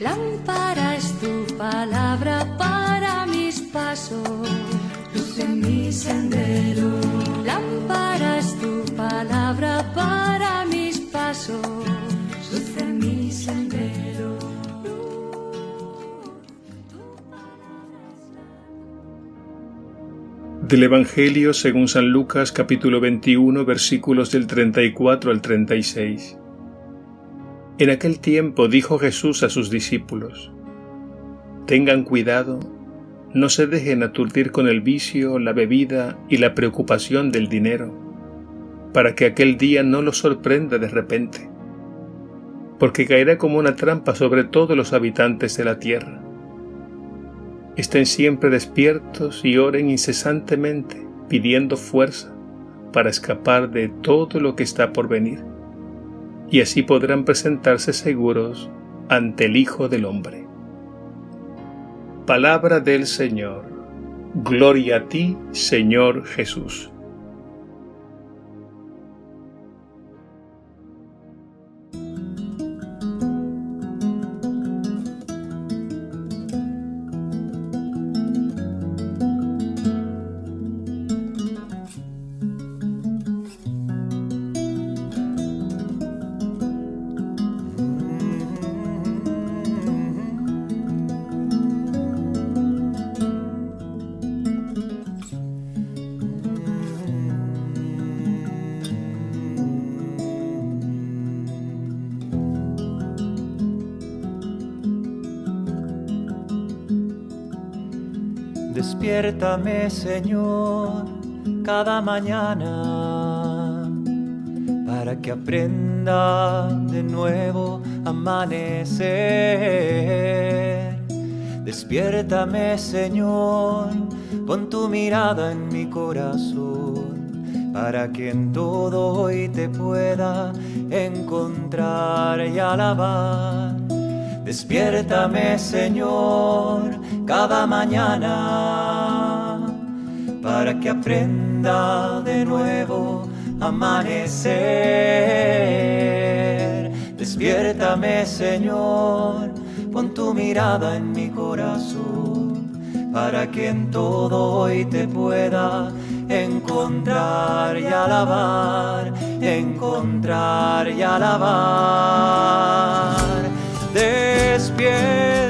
Lámpara es tu palabra para mis pasos, luz en mi sendero. Lámpara es tu palabra para mis pasos, luz en mi sendero. Del Evangelio según San Lucas capítulo 21 versículos del 34 al 36. En aquel tiempo dijo Jesús a sus discípulos, Tengan cuidado, no se dejen aturdir con el vicio, la bebida y la preocupación del dinero, para que aquel día no los sorprenda de repente, porque caerá como una trampa sobre todos los habitantes de la tierra. Estén siempre despiertos y oren incesantemente, pidiendo fuerza para escapar de todo lo que está por venir y así podrán presentarse seguros ante el Hijo del Hombre. Palabra del Señor. Gloria a ti, Señor Jesús. Despiértame, Señor, cada mañana para que aprenda de nuevo amanecer. Despiértame, Señor, pon tu mirada en mi corazón para que en todo hoy te pueda encontrar y alabar. Despiértame, Señor, cada mañana para que aprenda de nuevo amanecer. Despiértame, Señor, pon tu mirada en mi corazón para que en todo hoy te pueda encontrar y alabar, encontrar y alabar. Despiértame.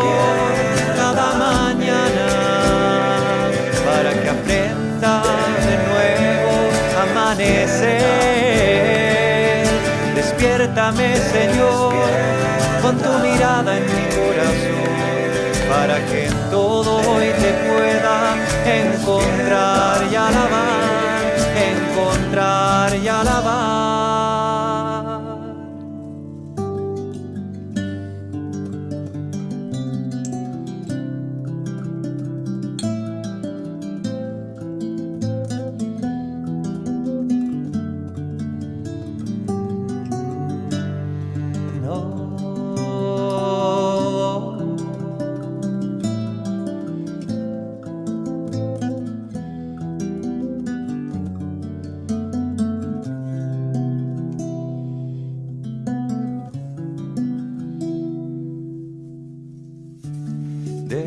amanecer. Despiértame, Señor, con tu mirada en mi corazón para que en todo hoy te pueda encontrar y alabar,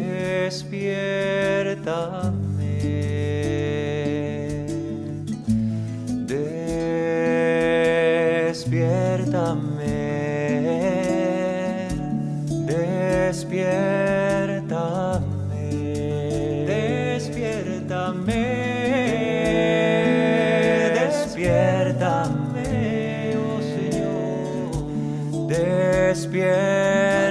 Despiértame, despiértame, despiértame, despiértame, oh Señor, despiértame.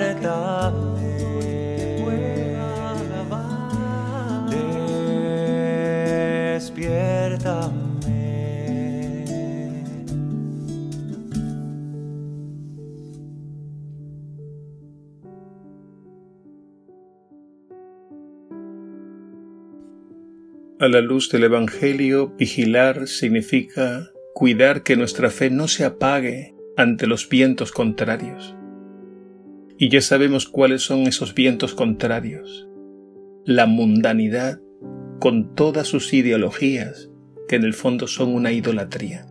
A la luz del Evangelio, vigilar significa cuidar que nuestra fe no se apague ante los vientos contrarios. Y ya sabemos cuáles son esos vientos contrarios. La mundanidad con todas sus ideologías, que en el fondo son una idolatría.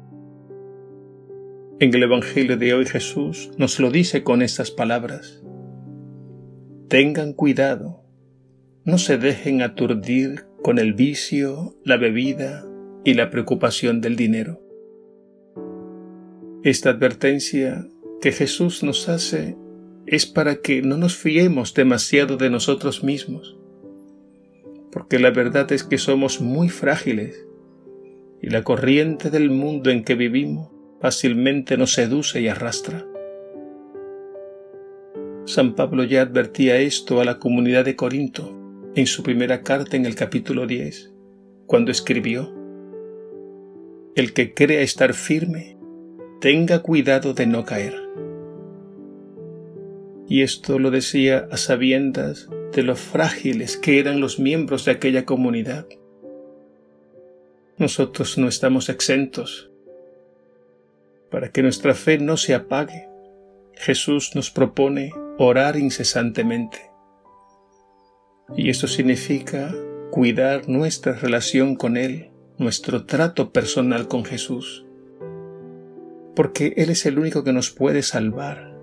En el Evangelio de hoy Jesús nos lo dice con estas palabras. Tengan cuidado, no se dejen aturdir con el vicio, la bebida y la preocupación del dinero. Esta advertencia que Jesús nos hace es para que no nos fiemos demasiado de nosotros mismos, porque la verdad es que somos muy frágiles y la corriente del mundo en que vivimos fácilmente nos seduce y arrastra. San Pablo ya advertía esto a la comunidad de Corinto en su primera carta en el capítulo 10, cuando escribió, El que crea estar firme, tenga cuidado de no caer. Y esto lo decía a sabiendas de lo frágiles que eran los miembros de aquella comunidad. Nosotros no estamos exentos. Para que nuestra fe no se apague, Jesús nos propone orar incesantemente. Y eso significa cuidar nuestra relación con Él, nuestro trato personal con Jesús. Porque Él es el único que nos puede salvar,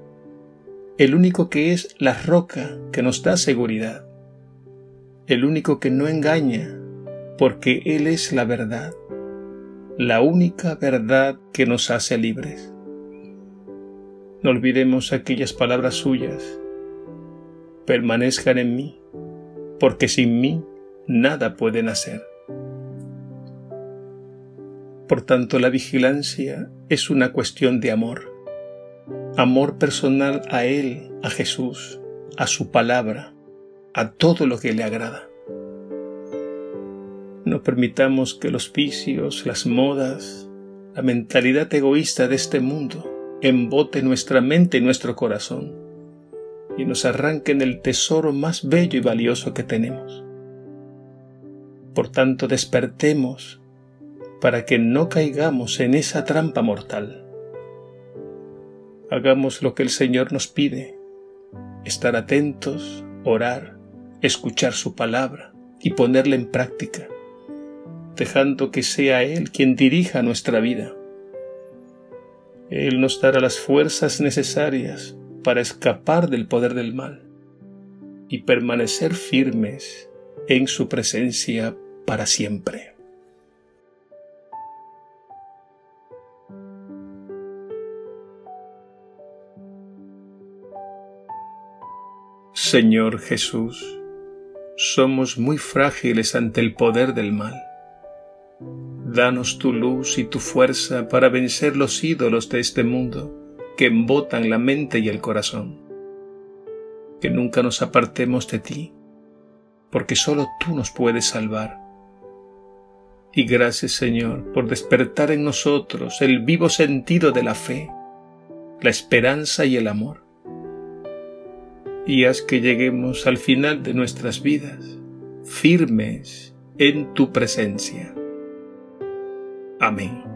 el único que es la roca que nos da seguridad, el único que no engaña, porque Él es la verdad, la única verdad que nos hace libres. No olvidemos aquellas palabras suyas. Permanezcan en mí, porque sin mí nada pueden hacer. Por tanto, la vigilancia es una cuestión de amor. Amor personal a Él, a Jesús, a su palabra, a todo lo que le agrada. No permitamos que los vicios, las modas, la mentalidad egoísta de este mundo embote nuestra mente y nuestro corazón y nos arranquen el tesoro más bello y valioso que tenemos. Por tanto, despertemos para que no caigamos en esa trampa mortal. Hagamos lo que el Señor nos pide, estar atentos, orar, escuchar su palabra y ponerla en práctica, dejando que sea Él quien dirija nuestra vida él nos dará las fuerzas necesarias para escapar del poder del mal y permanecer firmes en su presencia para siempre. Señor Jesús, somos muy frágiles ante el poder del mal Danos tu luz y tu fuerza para vencer los ídolos de este mundo que embotan la mente y el corazón. Que nunca nos apartemos de ti, porque solo tú nos puedes salvar. Y gracias Señor por despertar en nosotros el vivo sentido de la fe, la esperanza y el amor. Y haz que lleguemos al final de nuestras vidas firmes en tu presencia. Amém.